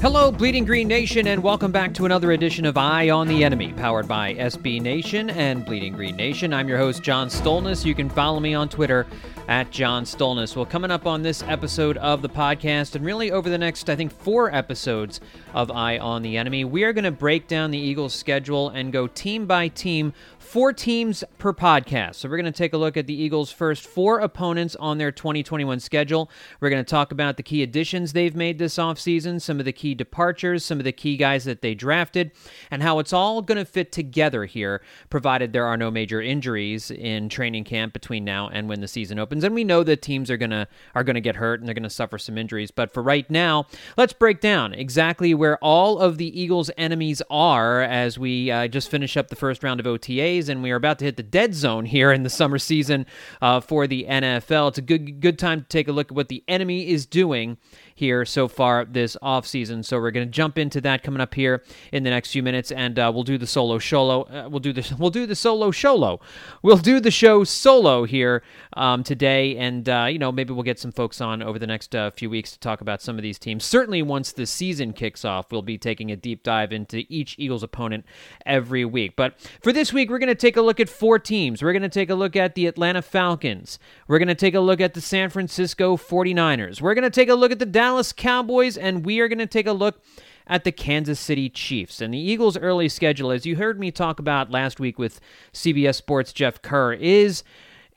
Hello, Bleeding Green Nation, and welcome back to another edition of Eye on the Enemy, powered by SB Nation and Bleeding Green Nation. I'm your host, John Stolnis. You can follow me on Twitter at John Stolnis. Well, coming up on this episode of the podcast, and really over the next, I think, four episodes of Eye on the Enemy, we are going to break down the Eagles' schedule and go team by team four teams per podcast. So we're going to take a look at the Eagles' first four opponents on their 2021 schedule. We're going to talk about the key additions they've made this offseason, some of the key departures, some of the key guys that they drafted, and how it's all going to fit together here, provided there are no major injuries in training camp between now and when the season opens. And we know that teams are going to are going to get hurt and they're going to suffer some injuries, but for right now, let's break down exactly where all of the Eagles' enemies are as we uh, just finish up the first round of OTAs and we are about to hit the dead zone here in the summer season uh, for the NFL. It's a good good time to take a look at what the enemy is doing here so far this offseason. So we're going to jump into that coming up here in the next few minutes, and uh, we'll do the solo solo. Uh, we'll do the we'll do the solo solo. We'll do the show solo here um, today, and uh, you know maybe we'll get some folks on over the next uh, few weeks to talk about some of these teams. Certainly, once the season kicks off, we'll be taking a deep dive into each Eagles opponent every week. But for this week, we're going to take a look at four teams. We're going to take a look at the Atlanta Falcons. We're going to take a look at the San Francisco 49ers. We're going to take a look at the Dallas Dallas Cowboys, and we are going to take a look at the Kansas City Chiefs. And the Eagles' early schedule, as you heard me talk about last week with CBS Sports Jeff Kerr, is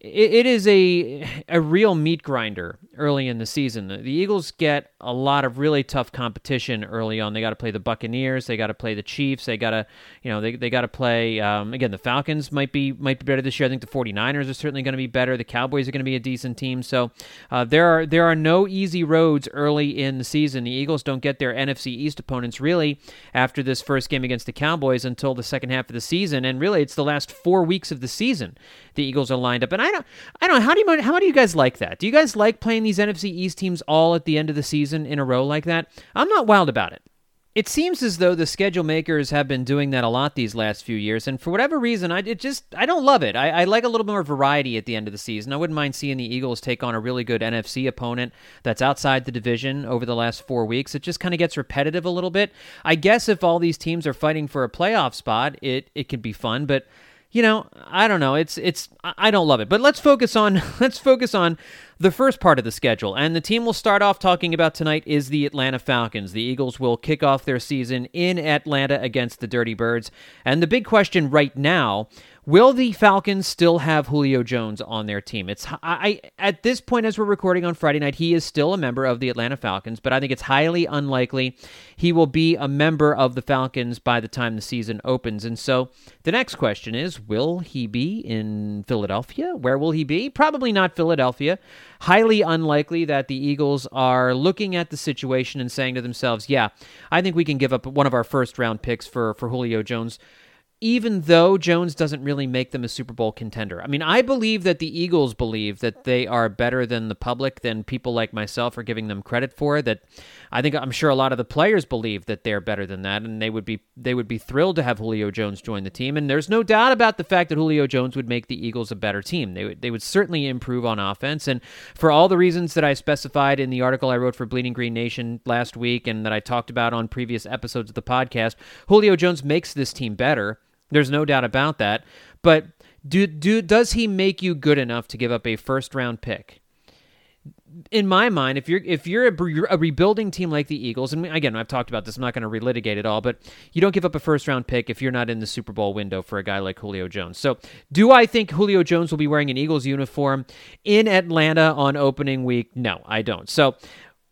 it is a a real meat grinder early in the season. The Eagles get a lot of really tough competition early on. They got to play the Buccaneers, they got to play the Chiefs, they got to, you know, they, they got to play um, again the Falcons might be might be better this year. I think the 49ers are certainly going to be better. The Cowboys are going to be a decent team. So uh, there are there are no easy roads early in the season. The Eagles don't get their NFC East opponents really after this first game against the Cowboys until the second half of the season, and really it's the last 4 weeks of the season the Eagles are lined up. And I don't I don't how do you how do you guys like that? Do you guys like playing these NFC East teams all at the end of the season in a row like that? I'm not wild about it. It seems as though the schedule makers have been doing that a lot these last few years, and for whatever reason, I it just I don't love it. I, I, like a little more variety at the end of the season. I wouldn't mind seeing the Eagles take on a really good NFC opponent that's outside the division over the last four weeks. It just kind of gets repetitive a little bit. I guess if all these teams are fighting for a playoff spot, it it can be fun, but you know, I don't know. It's it's I don't love it. But let's focus on let's focus on the first part of the schedule. And the team we'll start off talking about tonight is the Atlanta Falcons. The Eagles will kick off their season in Atlanta against the Dirty Birds. And the big question right now Will the Falcons still have Julio Jones on their team? It's I at this point as we're recording on Friday night, he is still a member of the Atlanta Falcons, but I think it's highly unlikely he will be a member of the Falcons by the time the season opens. And so the next question is, will he be in Philadelphia? Where will he be? Probably not Philadelphia. Highly unlikely that the Eagles are looking at the situation and saying to themselves, "Yeah, I think we can give up one of our first round picks for for Julio Jones." Even though Jones doesn't really make them a Super Bowl contender. I mean, I believe that the Eagles believe that they are better than the public, than people like myself are giving them credit for. That I think I'm sure a lot of the players believe that they're better than that, and they would be they would be thrilled to have Julio Jones join the team. And there's no doubt about the fact that Julio Jones would make the Eagles a better team. They would they would certainly improve on offense, and for all the reasons that I specified in the article I wrote for Bleeding Green Nation last week, and that I talked about on previous episodes of the podcast, Julio Jones makes this team better. There's no doubt about that. But do, do does he make you good enough to give up a first round pick? In my mind, if you're if you're a, a rebuilding team like the Eagles, and again I've talked about this, I'm not going to relitigate it all, but you don't give up a first round pick if you're not in the Super Bowl window for a guy like Julio Jones. So, do I think Julio Jones will be wearing an Eagles uniform in Atlanta on opening week? No, I don't. So,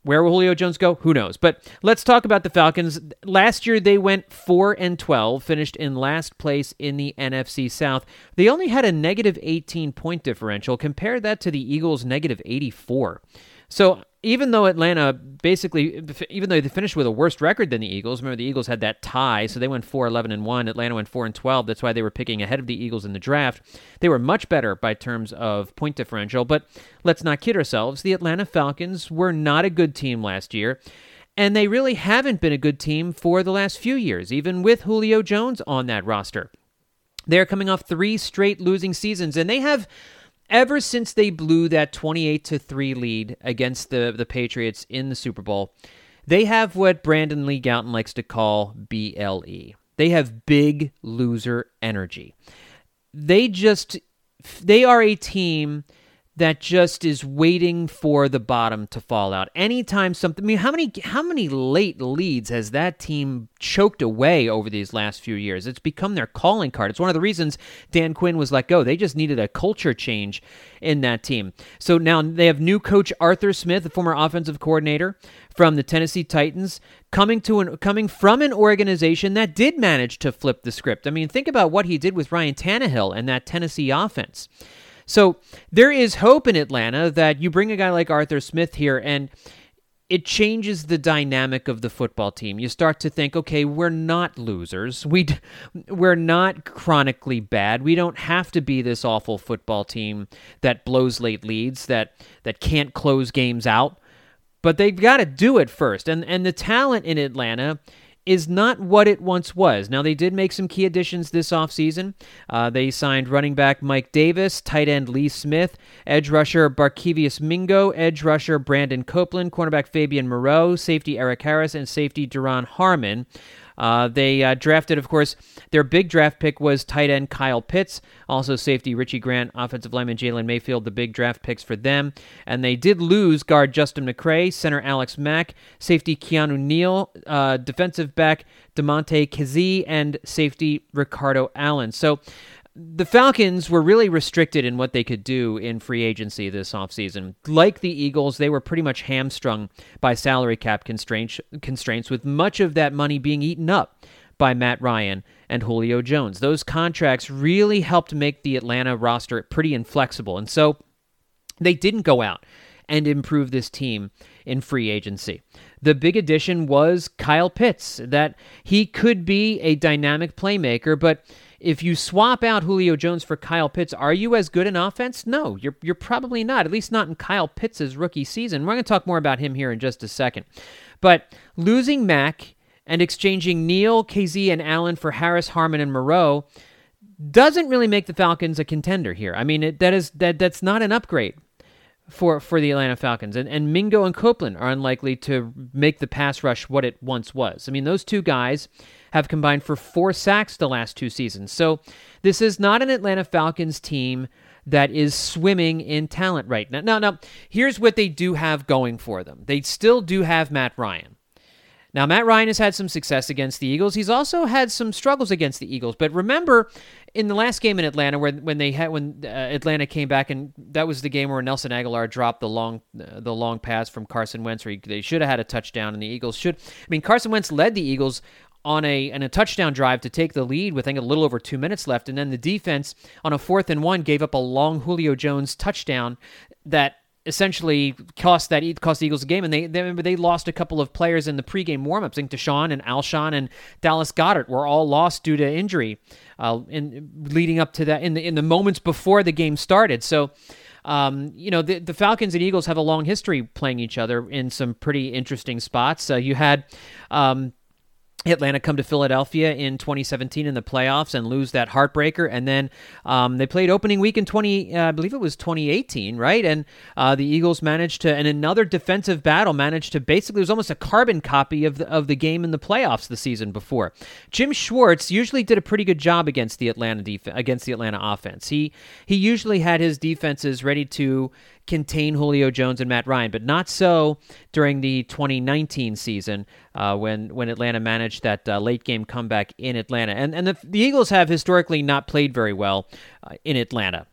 where will Julio Jones go? Who knows? But let's talk about the Falcons. Last year they went 4 and 12, finished in last place in the NFC South. They only had a negative 18 point differential. Compare that to the Eagles negative 84. So even though Atlanta basically, even though they finished with a worse record than the Eagles, remember the Eagles had that tie, so they went 4 11 and 1. Atlanta went 4 and 12. That's why they were picking ahead of the Eagles in the draft. They were much better by terms of point differential, but let's not kid ourselves. The Atlanta Falcons were not a good team last year. And they really haven't been a good team for the last few years, even with Julio Jones on that roster. They're coming off three straight losing seasons, and they have ever since they blew that 28 to 3 lead against the the Patriots in the Super Bowl, they have what Brandon Lee Gowton likes to call BLE. They have big loser energy. They just they are a team that just is waiting for the bottom to fall out. Anytime something I mean how many how many late leads has that team choked away over these last few years? It's become their calling card. It's one of the reasons Dan Quinn was let go. They just needed a culture change in that team. So now they have new coach Arthur Smith, the former offensive coordinator from the Tennessee Titans, coming to an coming from an organization that did manage to flip the script. I mean, think about what he did with Ryan Tannehill and that Tennessee offense. So there is hope in Atlanta that you bring a guy like Arthur Smith here and it changes the dynamic of the football team. You start to think, okay, we're not losers. We we're not chronically bad. We don't have to be this awful football team that blows late leads, that that can't close games out. But they've got to do it first. And and the talent in Atlanta is not what it once was. Now, they did make some key additions this offseason. Uh, they signed running back Mike Davis, tight end Lee Smith, edge rusher Barkevious Mingo, edge rusher Brandon Copeland, cornerback Fabian Moreau, safety Erik Harris, and safety Duron Harmon. Uh, they uh, drafted, of course, their big draft pick was tight end Kyle Pitts, also safety Richie Grant, offensive lineman Jalen Mayfield, the big draft picks for them. And they did lose guard Justin McCray, center Alex Mack, safety Keanu Neal, uh, defensive back Damontae Kazee, and safety Ricardo Allen. So the Falcons were really restricted in what they could do in free agency this offseason. Like the Eagles, they were pretty much hamstrung by salary cap constraints, constraints, with much of that money being eaten up by Matt Ryan and Julio Jones. Those contracts really helped make the Atlanta roster pretty inflexible. And so they didn't go out and improve this team in free agency. The big addition was Kyle Pitts, that he could be a dynamic playmaker, but if you swap out Julio Jones for Kyle Pitts, are you as good in offense? No, you're you're probably not. At least not in Kyle Pitts' rookie season. We're going to talk more about him here in just a second. But losing Mack and exchanging Neal, Kazee, and Allen for Harris, Harmon, and Moreau doesn't really make the Falcons a contender here. I mean, it, that is that that's not an upgrade for for the Atlanta Falcons. And and Mingo and Copeland are unlikely to make the pass rush what it once was. I mean, those two guys have combined for four sacks the last two seasons. So this is not an Atlanta Falcons team that is swimming in talent right now. Now, now, here's what they do have going for them. They still do have Matt Ryan. Now, Matt Ryan has had some success against the Eagles. He's also had some struggles against the Eagles. But remember, in the last game in Atlanta, when when they had when uh, Atlanta came back, and that was the game where Nelson Agholor dropped the long uh, the long pass from Carson Wentz, where he, they should have had a touchdown, and the Eagles should. I mean, Carson Wentz led the Eagles on a in a touchdown drive to take the lead with I think a little over two minutes left, and then the defense on a fourth and one gave up a long Julio Jones touchdown that essentially cost that cost the Eagles a game. And they, they remember they lost a couple of players in the pregame warmups. I think DeSean and Alshon and Dallas Goedert were all lost due to injury, uh, in leading up to that in the in the moments before the game started. So. Um, you know, the, the Falcons and Eagles have a long history playing each other in some pretty interesting spots. Uh, you had um, Atlanta come to Philadelphia in 2017 in the playoffs and lose that heartbreaker, and then um, they played opening week in 20, uh, I believe it was 2018, right? And uh, the Eagles managed to, in another defensive battle, managed to basically it was almost a carbon copy of the of the game in the playoffs the season before. Jim Schwartz usually did a pretty good job against the Atlanta def- against the Atlanta offense. He he usually had his defenses ready to contain Julio Jones and Matt Ryan, but not so during the 2019 season uh, when when Atlanta managed that uh, late game comeback in Atlanta. And and the, the Eagles have historically not played very well uh, in Atlanta.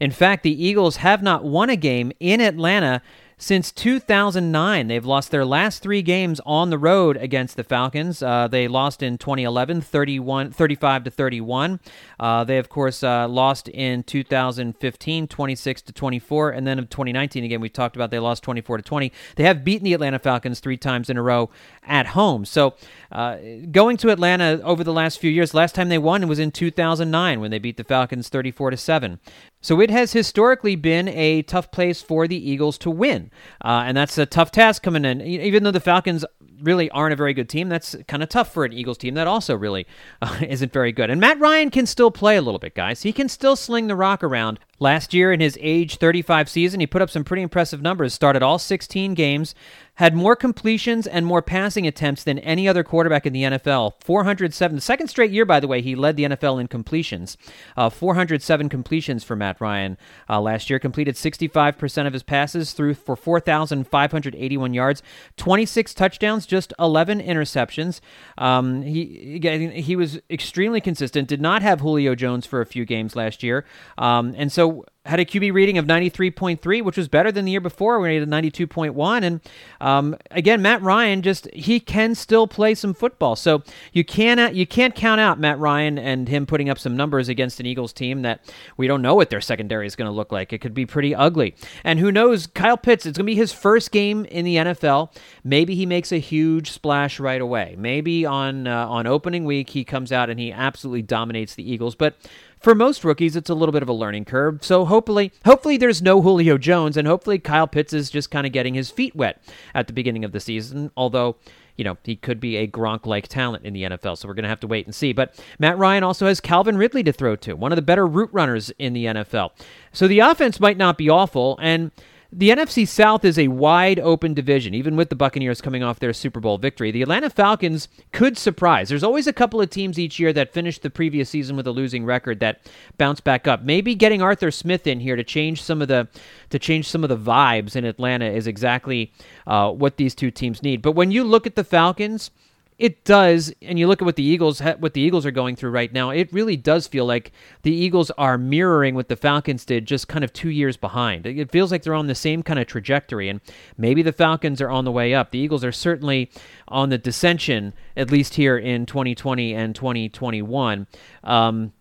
In fact, the Eagles have not won a game in Atlanta since 2009. They've lost their last three games on the road against the Falcons. Uh, they lost in 2011, 31, 35 to 31. Uh, they, of course, uh, lost in 2015, 26 to 24. And then in 2019, again, we talked about they lost 24 to 20. They have beaten the Atlanta Falcons three times in a row at home. So uh, going to Atlanta over the last few years, last time they won was in 2009 when they beat the Falcons 34 to 7. So it has historically been a tough place for the Eagles to win. Uh, and that's a tough task coming in. Even though the Falcons really aren't a very good team, that's kind of tough for an Eagles team that also really uh, isn't very good. And Matt Ryan can still play a little bit, guys. He can still sling the rock around. Last year in his age 35 season, he put up some pretty impressive numbers. Started all 16 games, had more completions and more passing attempts than any other quarterback in the NFL. 407. The second straight year, by the way, he led the NFL in completions. Uh, 407 completions for Matt Ryan uh, last year. Completed 65% of his passes through for 4,581 yards, 26 touchdowns, just 11 interceptions. Um, he he was extremely consistent. Did not have Julio Jones for a few games last year, um, and so had a QB reading of 93.3, which was better than the year before when he had a 92.1. And um, again, Matt Ryan just he can still play some football, so you cannot you can't count out Matt Ryan and him putting up some numbers against an Eagles team that we don't know what their secondary is going to look like. It could be pretty ugly, and who knows? Kyle Pitts, it's going to be his first game in the NFL. Maybe he makes a huge splash right away. Maybe on uh, on opening week he comes out and he absolutely dominates the Eagles, but for most rookies, it's a little bit of a learning curve. So hopefully, hopefully there's no Julio Jones, and hopefully Kyle Pitts is just kind of getting his feet wet at the beginning of the season. Although you know, he could be a Gronk like talent in the NFL. So we're going to have to wait and see. But Matt Ryan also has Calvin Ridley to throw to, one of the better route runners in the NFL. So the offense might not be awful. And the NFC South is a wide open division, even with the Buccaneers coming off their Super Bowl victory. The Atlanta Falcons could surprise. There's always a couple of teams each year that finished the previous season with a losing record that bounce back up. Maybe getting Arthur Smith in here to change some of the to change some of the vibes in Atlanta is exactly uh, what these two teams need. But when you look at the Falcons, it does and you look at what the eagles what the eagles are going through right now it really does feel like the eagles are mirroring what the falcons did just kind of two years behind. It feels like they're on the same kind of trajectory and maybe the falcons are on the way up. The eagles are certainly on the dissension at least here in 2020 and 2021 um,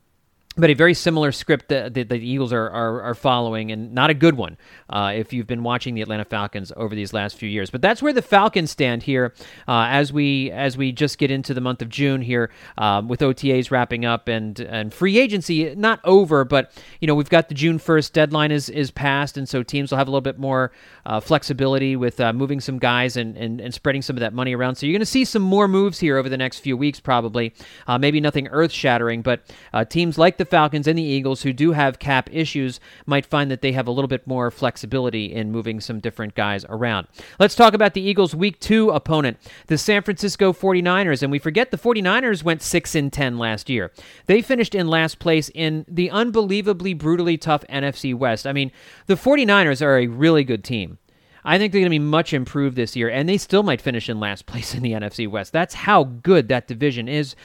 but a very similar script that, that the Eagles are, are, are, following, and not a good one uh, if you've been watching the Atlanta Falcons over these last few years. But that's where the Falcons stand here uh, as we as we just get into the month of June here um, with OTAs wrapping up and and free agency not over, but you know we've got the June first deadline is is passed, and so teams will have a little bit more uh, flexibility with uh, moving some guys and, and and spreading some of that money around. So you're going to see some more moves here over the next few weeks, probably. Uh, maybe nothing earth shattering, but uh, teams like the the Falcons and the Eagles, who do have cap issues, might find that they have a little bit more flexibility in moving some different guys around. Let's talk about the Eagles' week two opponent, the San Francisco 49ers. And we forget the 49ers went 6 in 10 last year. They finished in last place in the unbelievably brutally tough NFC West. I mean, the 49ers are a really good team. I think they're going to be much improved this year, and they still might finish in last place in the NFC West. That's how good that division is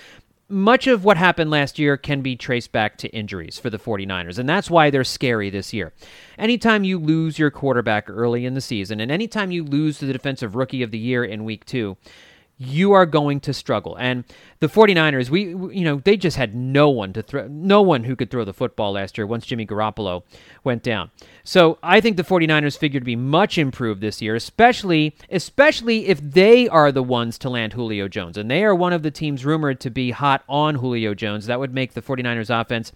much of what happened last year can be traced back to injuries for the 49ers, and that's why they're scary this year. Anytime you lose your quarterback early in the season, and anytime you lose the defensive rookie of the year in week two, you are going to struggle. And the 49ers, we, you know, they just had no one to throw, no one who could throw the football last year once Jimmy Garoppolo went down. So I think the 49ers figure to be much improved this year, especially, especially if they are the ones to land Julio Jones. And they are one of the teams rumored to be hot on Julio Jones. That would make the 49ers offense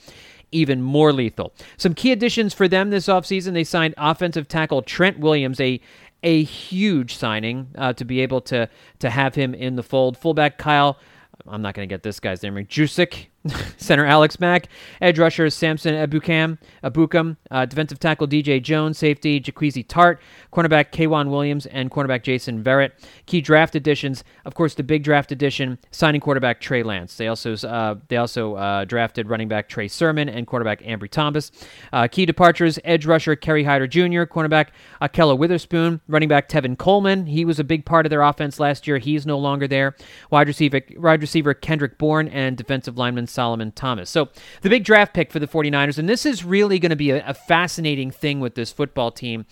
even more lethal. Some key additions for them this offseason they signed offensive tackle Trent Williams, a a huge signing uh, to be able to to have him in the fold. Fullback Kyle, I'm not going to get this guy's name, Juszczyk, Center Alex Mack, edge rusher Samson Ebukam, Ebukam, uh, defensive tackle DJ Jones, safety Jaquiski Tartt, cornerback K'Waun Williams, and cornerback Jason Verrett. Key draft additions, of course, the big draft addition, signing quarterback Trey Lance. They also uh, they also uh, drafted running back Trey Sermon and quarterback Ambry Thomas. Uh, key departures: edge rusher Kerry Hyder Jr., cornerback Ahkello Witherspoon, running back Tevin Coleman. He was a big part of their offense last year. He's no longer there. Wide receiver wide receiver Kendrick Bourne and defensive lineman Solomon Thomas. So the big draft pick for the 49ers, and this is really going to be a, a fascinating thing with this football team.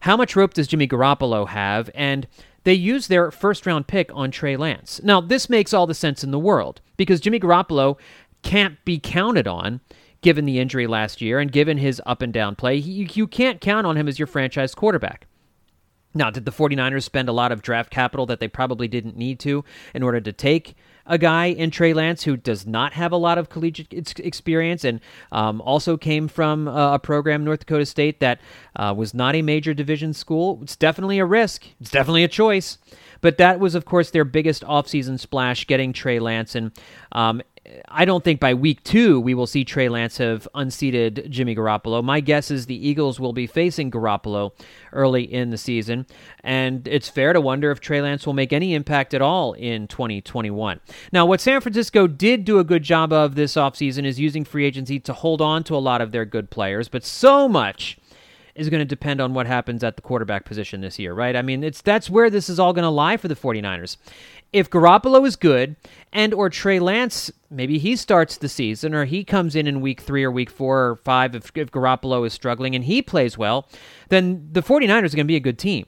How much rope does Jimmy Garoppolo have? And they use their first round pick on Trey Lance. Now, this makes all the sense in the world because Jimmy Garoppolo can't be counted on given the injury last year and given his up and down play. He, you can't count on him as your franchise quarterback. Now, did the 49ers spend a lot of draft capital that they probably didn't need to in order to take a guy in Trey Lance who does not have a lot of collegiate experience and um, also came from a program, North Dakota State, that uh, was not a major division school? It's definitely a risk. It's definitely a choice. But that was, of course, their biggest offseason splash, getting Trey Lance. And um, I don't think by week two we will see Trey Lance have unseated Jimmy Garoppolo. My guess is the Eagles will be facing Garoppolo early in the season, and it's fair to wonder if Trey Lance will make any impact at all in 2021. Now, what San Francisco did do a good job of this offseason is using free agency to hold on to a lot of their good players, but so much is going to depend on what happens at the quarterback position this year, right? I mean, it's that's where this is all going to lie for the 49ers if Garoppolo is good and or Trey Lance, maybe he starts the season or he comes in in week three or week four or five if, if Garoppolo is struggling and he plays well, then the 49ers are going to be a good team.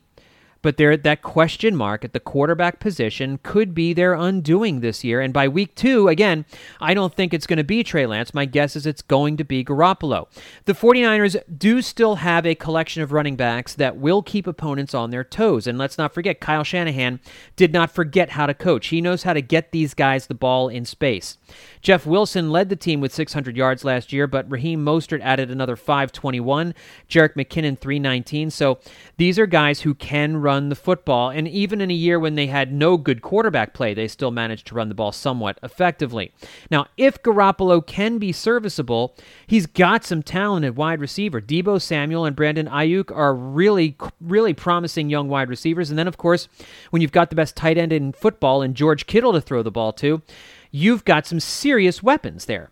But there, that question mark at the quarterback position could be their undoing this year. And by week two, again, I don't think it's going to be Trey Lance. My guess is it's going to be Garoppolo. The 49ers do still have a collection of running backs that will keep opponents on their toes. And let's not forget, Kyle Shanahan did not forget how to coach. He knows how to get these guys the ball in space. Jeff Wilson led the team with 600 yards last year, but Raheem Mostert added another 521, Jerick McKinnon 319. So these are guys who can run the football, and even in a year when they had no good quarterback play, they still managed to run the ball somewhat effectively. Now, if Garoppolo can be serviceable, he's got some talent at wide receiver. Deebo Samuel and Brandon Aiyuk are really, really promising young wide receivers. And then, of course, when you've got the best tight end in football and George Kittle to throw the ball to, you've got some serious weapons there.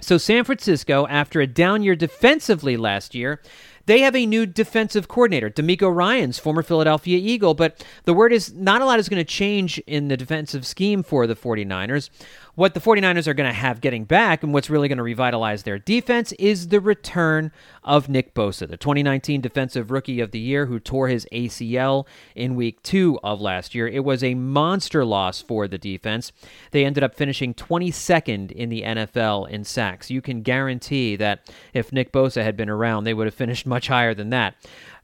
So, San Francisco, after a down year defensively last year, they have a new defensive coordinator, DeMeco Ryans, former Philadelphia Eagle, but the word is not a lot is going to change in the defensive scheme for the 49ers. What the 49ers are going to have getting back and what's really going to revitalize their defense is the return of Nick Bosa, the 2019 Defensive Rookie of the Year who tore his ACL in week two of last year. It was a monster loss for the defense. They ended up finishing 22nd in the NFL in sacks. You can guarantee that if Nick Bosa had been around, they would have finished much higher than that.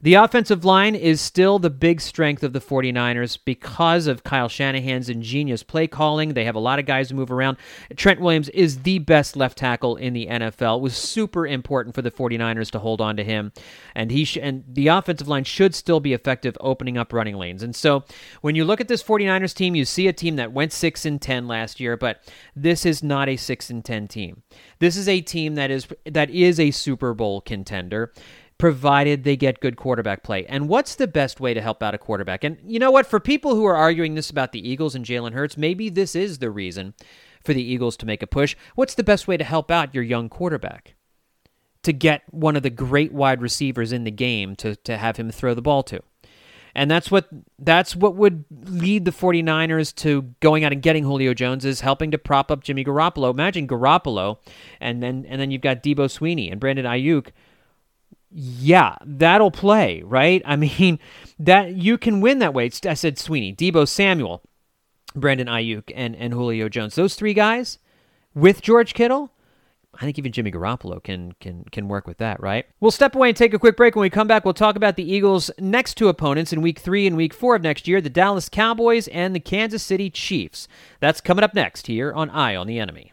The offensive line is still the big strength of the 49ers because of Kyle Shanahan's ingenious play calling. They have a lot of guys who move around. Trent Williams is the best left tackle in the NFL. It was super important for the 49ers to hold on to him. And he sh- and the offensive line should still be effective opening up running lanes. And so when you look at this 49ers team, you see a team that went 6 and 10 last year, but this is not a 6 and 10 team. This is a team that is that is a Super Bowl contender provided they get good quarterback play. And what's the best way to help out a quarterback? And you know what? For people who are arguing this about the Eagles and Jalen Hurts, maybe this is the reason for the Eagles to make a push. What's the best way to help out your young quarterback? To get one of the great wide receivers in the game to, to have him throw the ball to. And that's what that's what would lead the 49ers to going out and getting Julio Jones is helping to prop up Jimmy Garoppolo. Imagine Garoppolo and then and then you've got Deebo Sweeney and Brandon Aiyuk yeah, that'll play, right? I mean, that you can win that way. I said Sweeney, Deebo Samuel. Brandon Aiyuk, and, and Julio Jones. Those three guys with George Kittle, I think even Jimmy Garoppolo can can can work with that, right? We'll step away and take a quick break. When we come back, we'll talk about the Eagles' next two opponents in Week Three and Week Four of next year: the Dallas Cowboys and the Kansas City Chiefs. That's coming up next here on Eye on the Enemy.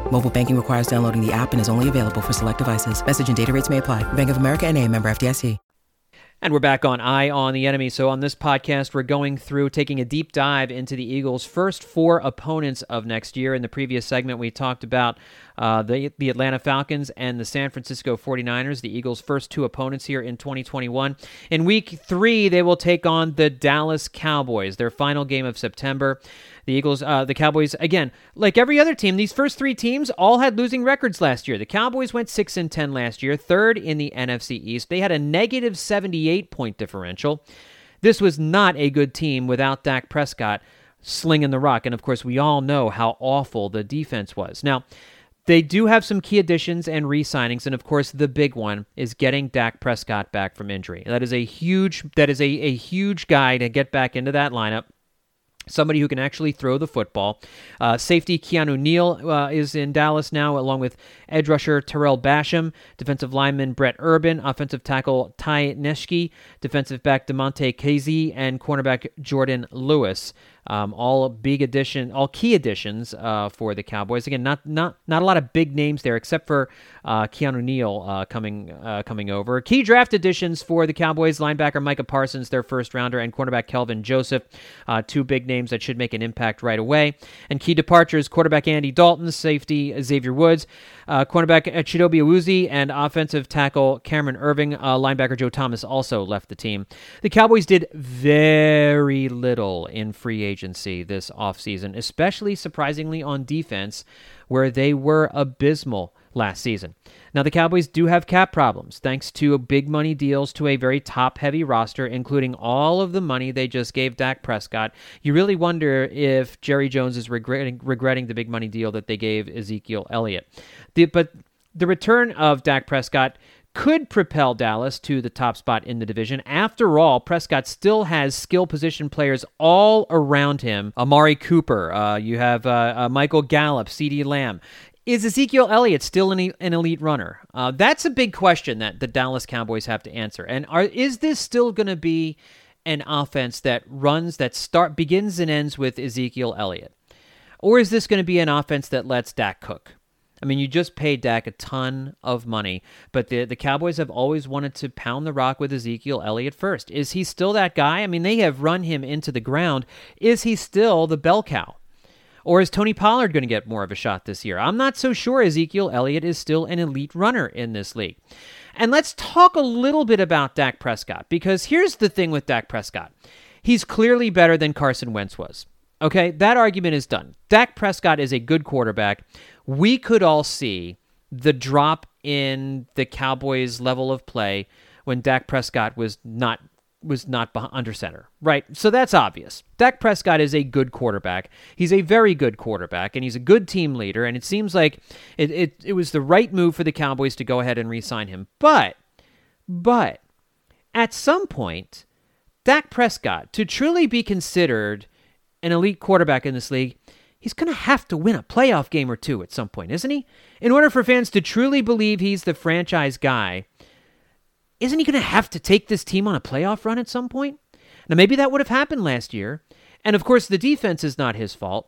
Mobile banking requires downloading the app and is only available for select devices. Message and data rates may apply. Bank of America and a member FDIC. And we're back on Eye on the Enemy. So, on this podcast, we're going through taking a deep dive into the Eagles' first four opponents of next year. In the previous segment, we talked about uh, the, the Atlanta Falcons and the San Francisco 49ers, the Eagles' first two opponents here in 2021. In week three, they will take on the Dallas Cowboys, their final game of September. The Eagles, uh, the Cowboys, again, like every other team, these first three teams all had losing records last year. The Cowboys went six and ten last year, third in the NFC East. They had a negative 78 point differential. This was not a good team without Dak Prescott slinging the rock, and of course, we all know how awful the defense was. Now. They do have some key additions and re signings, and of course, the big one is getting Dak Prescott back from injury. That is a huge that is a, a huge guy to get back into that lineup somebody who can actually throw the football. Uh, safety Keanu Neal uh, is in Dallas now, along with edge rusher Tarell Basham, defensive lineman Brent Urban, offensive tackle Ty Nsekhe, defensive back Damontae Kazee, and cornerback Jourdan Lewis. Um, all big addition, all key additions uh, for the Cowboys. Again, not not not a lot of big names there, except for uh, Keanu Neal uh, coming uh, coming over. Key draft additions for the Cowboys: linebacker Micah Parsons, their first rounder, and cornerback Kelvin Joseph, uh, two big names that should make an impact right away. And key departures: quarterback Andy Dalton, safety Xavier Woods, uh, cornerback Chidobe Awuzie, and offensive tackle Cameron Erving. linebacker Joe Thomas also left the team. The Cowboys did very little in free agency this offseason, especially surprisingly on defense, where they were abysmal last season. Now, the Cowboys do have cap problems thanks to big money deals to a very top heavy roster, including all of the money they just gave Dak Prescott. You really wonder if Jerry Jones is regretting, regretting the big money deal that they gave Ezekiel Elliott. The, but the return of Dak Prescott could propel Dallas to the top spot in the division. After all, Prescott still has skill position players all around him. Amari Cooper, uh, you have uh, uh, Michael Gallup, CeeDee Lamb. Is Ezekiel Elliott still an, an elite runner? Uh, that's a big question that the Dallas Cowboys have to answer. And are, is this still going to be an offense that runs, that start begins and ends with Ezekiel Elliott? Or is this going to be an offense that lets Dak cook? I mean, you just paid Dak a ton of money, but the the Cowboys have always wanted to pound the rock with Ezekiel Elliott first. Is he still that guy? I mean, they have run him into the ground. Is he still the bell cow? Or is Tony Pollard going to get more of a shot this year? I'm not so sure Ezekiel Elliott is still an elite runner in this league. And let's talk a little bit about Dak Prescott, because here's the thing with Dak Prescott. He's clearly better than Carson Wentz was. Okay, that argument is done. Dak Prescott is a good quarterback we could all see the drop in the Cowboys' level of play when Dak Prescott was not was not under center, right? So that's obvious. Dak Prescott is a good quarterback. He's a very good quarterback, and he's a good team leader. And it seems like it, it, it was the right move for the Cowboys to go ahead and re-sign him. But, but at some point, Dak Prescott to truly be considered an elite quarterback in this league, he's going to have to win a playoff game or two at some point, isn't he? In order for fans to truly believe he's the franchise guy, isn't he going to have to take this team on a playoff run at some point? Now, maybe that would have happened last year. And of course, the defense is not his fault.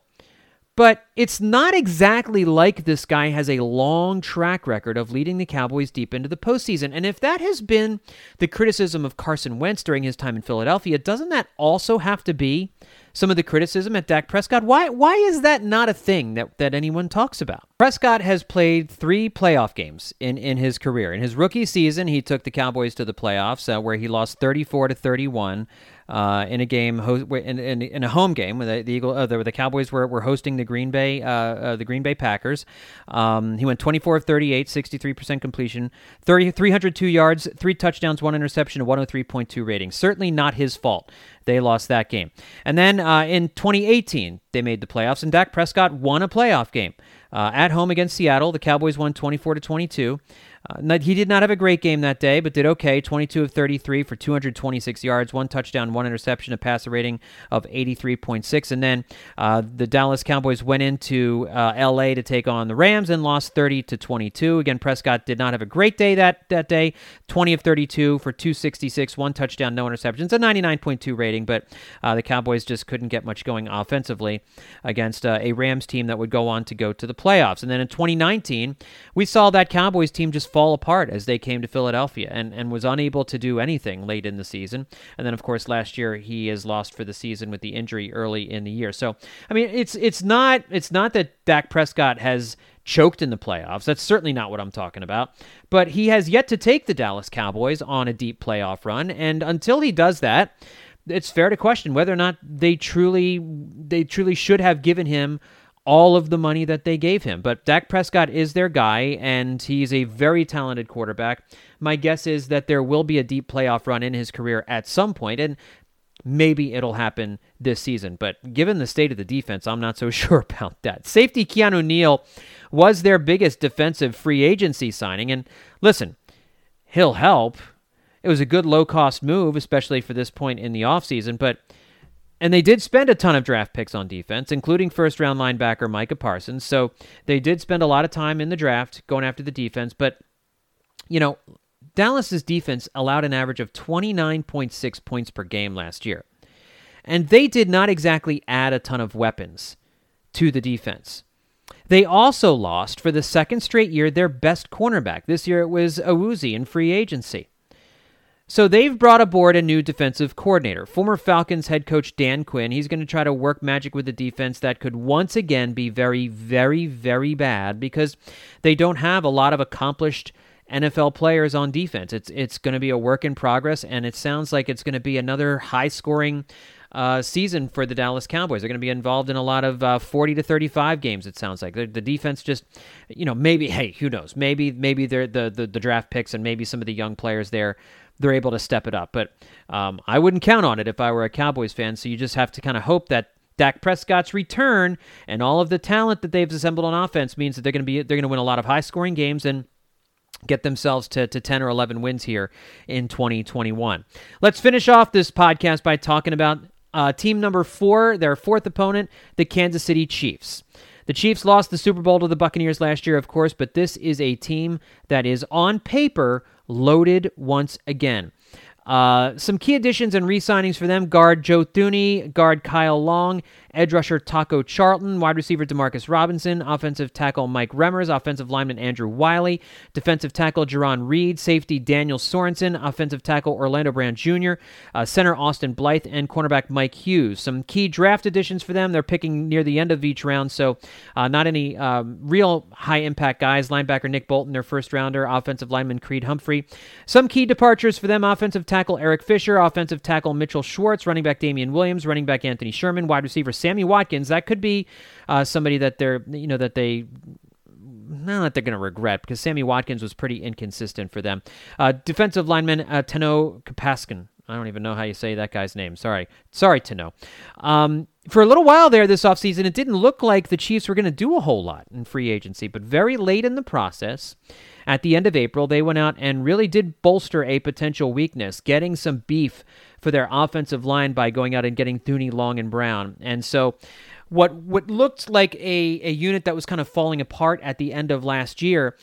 But it's not exactly like this guy has a long track record of leading the Cowboys deep into the postseason. And if that has been the criticism of Carson Wentz during his time in Philadelphia, doesn't that also have to be some of the criticism at Dak Prescott. Why why is that not a thing that, that anyone talks about? Prescott has played three playoff games in, in his career. In his rookie season, he took the Cowboys to the playoffs, uh, where he lost 34 to 31 uh, in a game in, in, in, a home game. Where the, the Eagle, uh, the, the Cowboys were, were hosting the Green Bay Bay, uh, uh, the Green Bay Packers. Um, he went 24 of 38, 63% completion, 30, 302 yards, three touchdowns, one interception, a 103.2 rating. Certainly not his fault. They lost that game. And then uh, in 2018, they made the playoffs, and Dak Prescott won a playoff game. Uh, at home against Seattle, the Cowboys won 24 to 22. Uh, he did not have a great game that day, but did okay. 22 of 33 for 226 yards, one touchdown, one interception, a passer rating of 83.6. And then uh, the Dallas Cowboys went into uh, L.A. to take on the Rams and lost 30 to 22. Again, Prescott did not have a great day that that day. 20 of 32 for 266, one touchdown, no interceptions, a 99.2 rating. But uh, the Cowboys just couldn't get much going offensively against uh, a Rams team that would go on to go to the playoffs. And then in 2019, we saw that Cowboys team just fall apart as they came to Philadelphia and, and was unable to do anything late in the season. And then, of course, last year he is lost for the season with the injury early in the year. So, I mean, it's it's not it's not that Dak Prescott has choked in the playoffs. That's certainly not what I'm talking about. But he has yet to take the Dallas Cowboys on a deep playoff run, and until he does that, it's fair to question whether or not they truly they truly should have given him all of the money that they gave him. But Dak Prescott is their guy, and he's a very talented quarterback. My guess is that there will be a deep playoff run in his career at some point, and maybe it'll happen this season. But given the state of the defense, I'm not so sure about that. Safety Keanu Neal was their biggest defensive free agency signing, and listen, he'll help. It was a good low cost move, especially for this point in the offseason, but and they did spend a ton of draft picks on defense, including first round linebacker Micah Parsons. So they did spend a lot of time in the draft going after the defense. But, you know, Dallas's defense allowed an average of 29.6 points per game last year. And they did not exactly add a ton of weapons to the defense. They also lost for the second straight year their best cornerback. This year it was Awuzie in free agency. So they've brought aboard a new defensive coordinator, former Falcons head coach Dan Quinn. He's going to try to work magic with the defense that could once again be very, very, very bad because they don't have a lot of accomplished NFL players on defense. It's it's going to be a work in progress, and it sounds like it's going to be another high scoring. Uh, season for the Dallas Cowboys. They're going to be involved in a lot of uh, 40 to 35 games. It sounds like the, the, defense just, you know, maybe hey, who knows? Maybe maybe they're the, the the draft picks and maybe some of the young players there they're able to step it up. But um, I wouldn't count on it if I were a Cowboys fan. So you just have to kind of hope that Dak Prescott's return and all of the talent that they've assembled on offense means that they're going to be they're going to win a lot of high scoring games and get themselves to, to 10 or 11 wins here in 2021. Let's finish off this podcast by talking about uh, team number four, their fourth opponent, the Kansas City Chiefs. The Chiefs lost the Super Bowl to the Buccaneers last year, of course, but this is a team that is on paper loaded once again. Uh, some key additions and re signings for them guard Joe Thuney, guard Kyle Long, edge rusher Taco Charlton, wide receiver Demarcus Robinson, offensive tackle Mike Remmers, offensive lineman Andrew Wylie, defensive tackle Jarran Reed, safety Daniel Sorensen, offensive tackle Orlando Brown Jr., uh, center Austin Blythe, and cornerback Mike Hughes. Some key draft additions for them. They're picking near the end of each round, so uh, not any um, real high impact guys. Linebacker Nick Bolton, their first rounder, offensive lineman Creed Humphrey. Some key departures for them offensive tackle Eric Fisher, offensive tackle Mitchell Schwartz, running back Damien Williams, running back Anthony Sherman, wide receiver Sammy Watkins, that could be uh, somebody that they're, you know, that they not that they're going to regret because Sammy Watkins was pretty inconsistent for them. Uh, defensive lineman uh, Tano Kapaskin. I don't even know how you say that guy's name. Sorry. Sorry to. Um, for a little while there this offseason, it didn't look like the Chiefs were going to do a whole lot in free agency, but very late in the process, at the end of April, they went out and really did bolster a potential weakness, getting some beef for their offensive line by going out and getting Thuney, Long, and Brown. And so what what looked like a, a unit that was kind of falling apart at the end of last year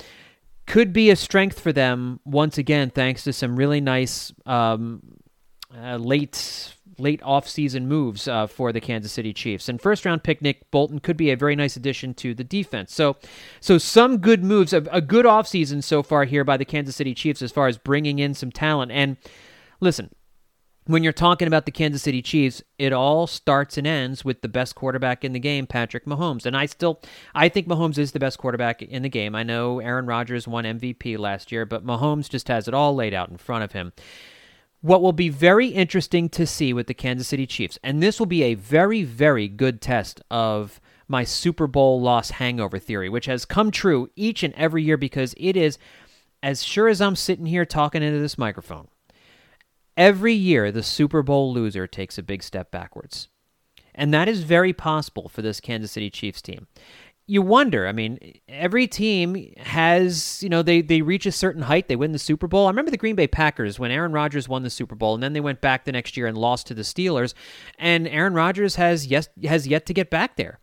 could be a strength for them once again, thanks to some really nice um, uh, late late offseason moves uh, for the Kansas City Chiefs. And first round pick Nick Bolton could be a very nice addition to the defense. So, so some good moves, a, a good offseason so far here by the Kansas City Chiefs as far as bringing in some talent. And listen, when you're talking about the Kansas City Chiefs, it all starts and ends with the best quarterback in the game, Patrick Mahomes. And I still I think Mahomes is the best quarterback in the game. I know Aaron Rodgers won MVP last year, but Mahomes just has it all laid out in front of him. What will be very interesting to see with the Kansas City Chiefs, and this will be a very, very good test of my Super Bowl loss hangover theory, which has come true each and every year because it is, as sure as I'm sitting here talking into this microphone, every year the Super Bowl loser takes a big step backwards. And that is very possible for this Kansas City Chiefs team you wonder. I mean, every team has, you know, they they reach a certain height, they win the Super Bowl. I remember the Green Bay Packers when Aaron Rodgers won the Super Bowl, and then they went back the next year and lost to the Steelers. And Aaron Rodgers has yes has yet to get back there.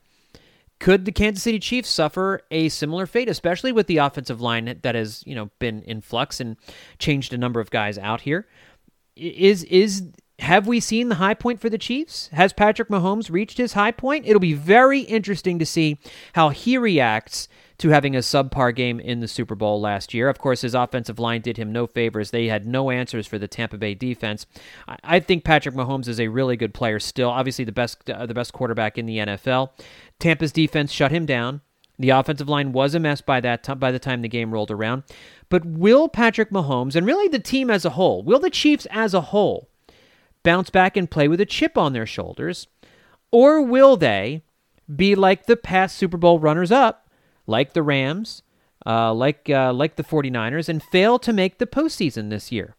Could the Kansas City Chiefs suffer a similar fate, especially with the offensive line that has, you know, been in flux and changed a number of guys out here? Is is have we seen the high point for the Chiefs? Has Patrick Mahomes reached his high point? It'll be very interesting to see how he reacts to having a subpar game in the Super Bowl last year. Of course, his offensive line did him no favors. They had no answers for the Tampa Bay defense. I think Patrick Mahomes is a really good player still. Obviously, the best uh, the best quarterback in the NFL. Tampa's defense shut him down. The offensive line was a mess by that t- by the time the game rolled around. But will Patrick Mahomes and really the team as a whole, will the Chiefs as a whole bounce back and play with a chip on their shoulders? Or will they be like the past Super Bowl runners up, like the Rams, uh, like, uh, like the 49ers, and fail to make the postseason this year?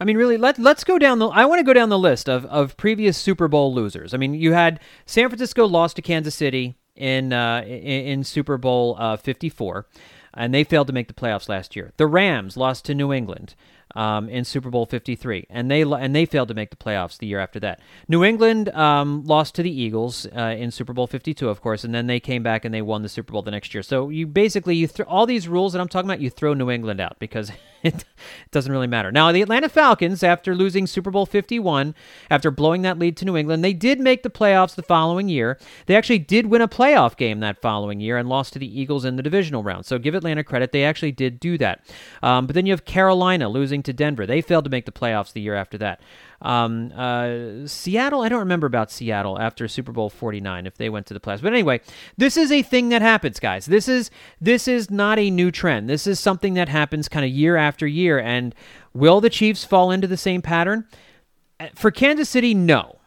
I mean, really, let, let's go down the. I want to go down the list of, of previous Super Bowl losers. I mean, you had San Francisco lost to Kansas City in, uh, in, Super Bowl uh, 54, and they failed to make the playoffs last year. The Rams lost to New England um, in Super Bowl 53, and they and they failed to make the playoffs the year after that. New England um, lost to the Eagles uh, in Super Bowl 52, of course, and then they came back and they won the Super Bowl the next year. So you basically you th- all these rules that I'm talking about, you throw New England out because it doesn't really matter. Now the Atlanta Falcons, after losing Super Bowl 51, after blowing that lead to New England, they did make the playoffs the following year. They actually did win a playoff game that following year and lost to the Eagles in the divisional round. So give Atlanta credit, they actually did do that. Um, but then you have Carolina losing to Denver. They failed to make the playoffs the year after that. Um, uh, Seattle, I don't remember about Seattle after Super Bowl 49 if they went to the playoffs. But anyway, this is a thing that happens, guys. This is this is not a new trend. This is something that happens kind of year after year. And will the Chiefs fall into the same pattern? Uh, for Kansas City, no.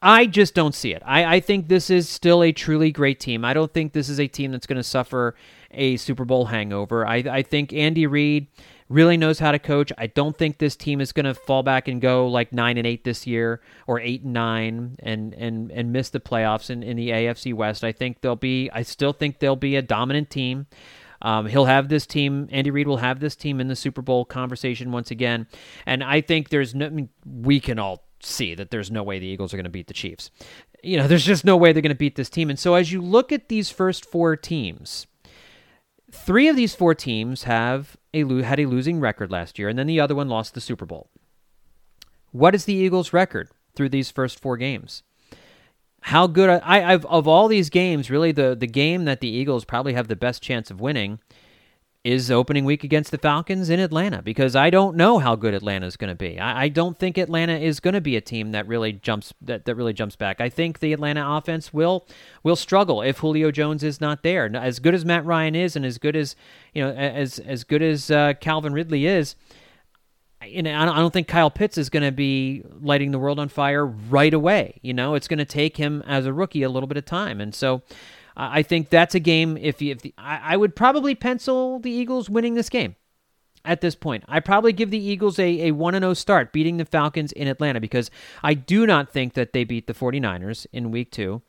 I just don't see it. I, I think this is still a truly great team. I don't think this is a team that's going to suffer a Super Bowl hangover. I, I think Andy Reid really knows how to coach. I don't think this team is going to fall back and go like nine and eight this year or eight and nine and and and miss the playoffs in, in the AFC West. I think they'll be. I still think they'll be a dominant team. Um, he'll have this team. Andy Reid will have this team in the Super Bowl conversation once again, and I think there's no. I mean, we can all see that there's no way the Eagles are going to beat the Chiefs. You know, there's just no way they're going to beat this team. And so as you look at these first four teams, three of these four teams have a had a losing record last year, and then the other one lost the Super Bowl. What is the Eagles' record through these first four games? How good I, I've of all these games, really the the game that the Eagles probably have the best chance of winning is opening week against the Falcons in Atlanta because I don't know how good Atlanta is going to be. I, I, don't think Atlanta is going to be a team that really jumps that, that really jumps back. I think the Atlanta offense will will struggle if Julio Jones is not there. As good as Matt Ryan is, and as good as you know as as good as uh, Calvin Ridley is. You know, I don't think Kyle Pitts is going to be lighting the world on fire right away. You know, it's going to take him as a rookie a little bit of time, and so I think that's a game. If if the, I, I would probably pencil the Eagles winning this game at this point. I probably give the Eagles a, a 1 0 start, beating the Falcons in Atlanta, because I do not think that they beat the 49ers in week two.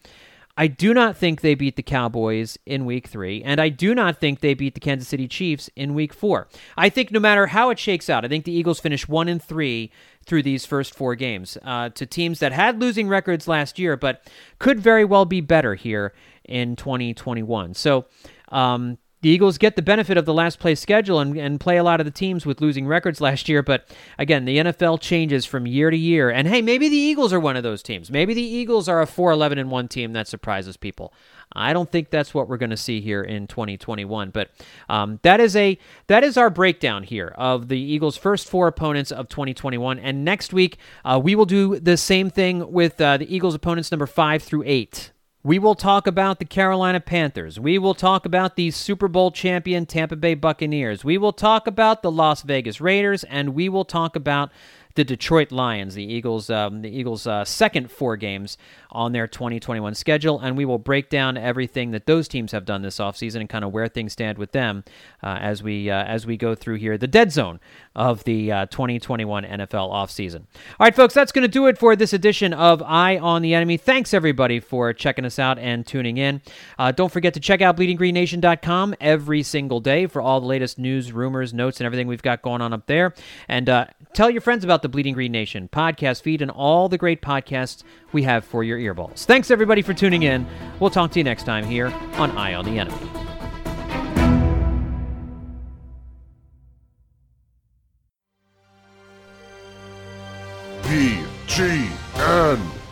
I do not think they beat the Cowboys in week three, and I do not think they beat the Kansas City Chiefs in week four. I think no matter how it shakes out, I think the Eagles finish one and three through these first four games uh, to teams that had losing records last year, but could very well be better here in 2021. So, um, the Eagles get the benefit of the last place schedule and, and play a lot of the teams with losing records last year. But again, the NFL changes from year to year. And hey, maybe the Eagles are one of those teams. Maybe the Eagles are a 4 11 and 1 team that surprises people. I don't think that's what we're going to see here in 2021. But um, that is a that is our breakdown here of the Eagles' first four opponents of 2021. And next week uh, we will do the same thing with uh, the Eagles' opponents number five through eight. We will talk about the Carolina Panthers. We will talk about the Super Bowl champion Tampa Bay Buccaneers. We will talk about the Las Vegas Raiders, and we will talk about the Detroit Lions, the Eagles, um, the Eagles' uh, second four games on their 2021 schedule, and we will break down everything that those teams have done this offseason and kind of where things stand with them uh, as we uh, as we go through here the dead zone of the uh, 2021 NFL offseason. All right, folks, that's going to do it for this edition of Eye on the Enemy. Thanks everybody for checking us out and tuning in. Uh, don't forget to check out BleedingGreenNation.com every single day for all the latest news, rumors, notes, and everything we've got going on up there. And uh, tell your friends about the Bleeding Green Nation podcast feed and all the great podcasts we have for your earballs. Thanks everybody for tuning in. We'll talk to you next time here on Eye on the Enemy. BGN.